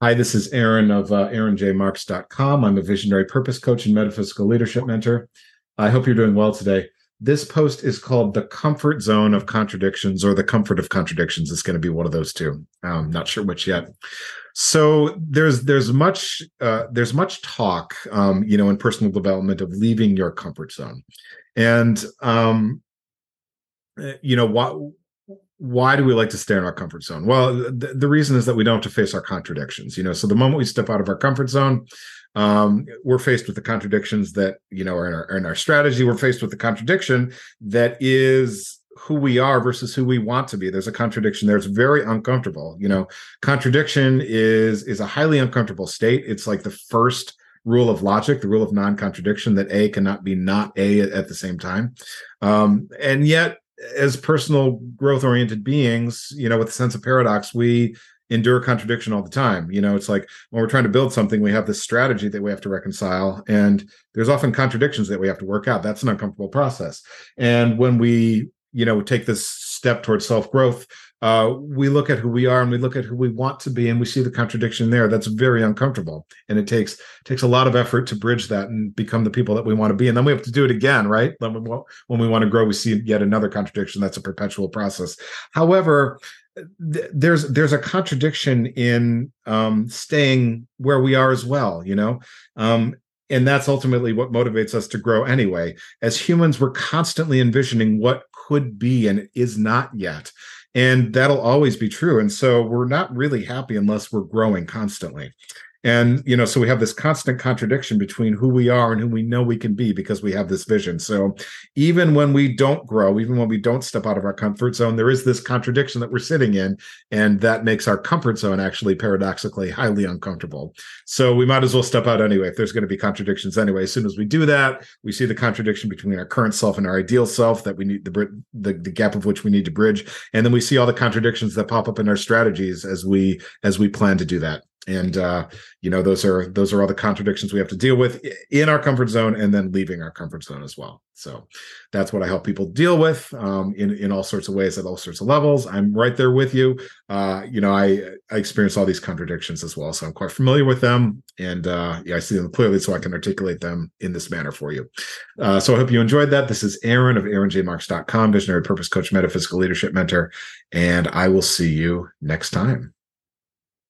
Hi, this is Aaron of uh, aaronjmarx.com. I'm a visionary purpose coach and metaphysical leadership mentor. I hope you're doing well today. This post is called The Comfort Zone of Contradictions or The Comfort of Contradictions. It's going to be one of those two. I'm not sure which yet. So there's there's much uh, there's much talk, um, you know, in personal development of leaving your comfort zone, and um, eh, you know what why do we like to stay in our comfort zone? Well, the, reason is that we don't have to face our contradictions. You know, so the moment we step out of our comfort zone, um, we're faced with the contradictions that you know are in, our, are in our strategy. We're faced with the contradiction that is who we are versus who we want to be. There's a contradiction there. It's very uncomfortable. You know, contradiction is is a highly uncomfortable state. It's like the first rule of logic, the rule of non-contradiction, that A cannot be not A at the same time. Um, and yet as personal growth oriented beings, you know, with a sense of paradox, we endure contradiction all the time. You know, it's like when we're trying to build something, we have this strategy that we have to reconcile, and there's often contradictions that we have to work out. That's an uncomfortable process. And when we, you know, take this step towards self growth, uh, we look at who we are and we look at who we want to be and we see the contradiction there. That's very uncomfortable and it takes takes a lot of effort to bridge that and become the people that we want to be. And then we have to do it again right? When we, when we want to grow we see yet another contradiction. That's a perpetual process. However th- there's there's a contradiction in um, staying where we are as well you know? Um, and that's ultimately what motivates us to grow anyway. As humans we're constantly envisioning what could be and is not yet. And that'll always be true. And so we're not really happy unless we're growing constantly and you know so we have this constant contradiction between who we are and who we know we can be because we have this vision. So even when we don't grow even when we don't step out of our comfort zone there is this contradiction that we're sitting in and that makes our comfort zone actually paradoxically highly uncomfortable. So we might as well step out anyway if there's going to be contradictions anyway. As soon as we do that we see the contradiction between our current self and our ideal self that we need the the, the gap of which we need to bridge. And then we see all the contradictions that pop up in our strategies as we as we plan to do that and uh, you know those are those are all the contradictions we have to deal with in our comfort zone and then leaving our comfort zone as well. So that's what i help people deal with um, in in all sorts of ways at all sorts of levels. I'm right there with you. Uh, you know i i experience all these contradictions as well so i'm quite familiar with them. And uh, yeah i see them clearly so i can articulate them in this manner for you. Uh, so i hope you enjoyed that. This is aaron of aaronjmarx.com visionary purpose coach metaphysical leadership mentor. And i will see you next time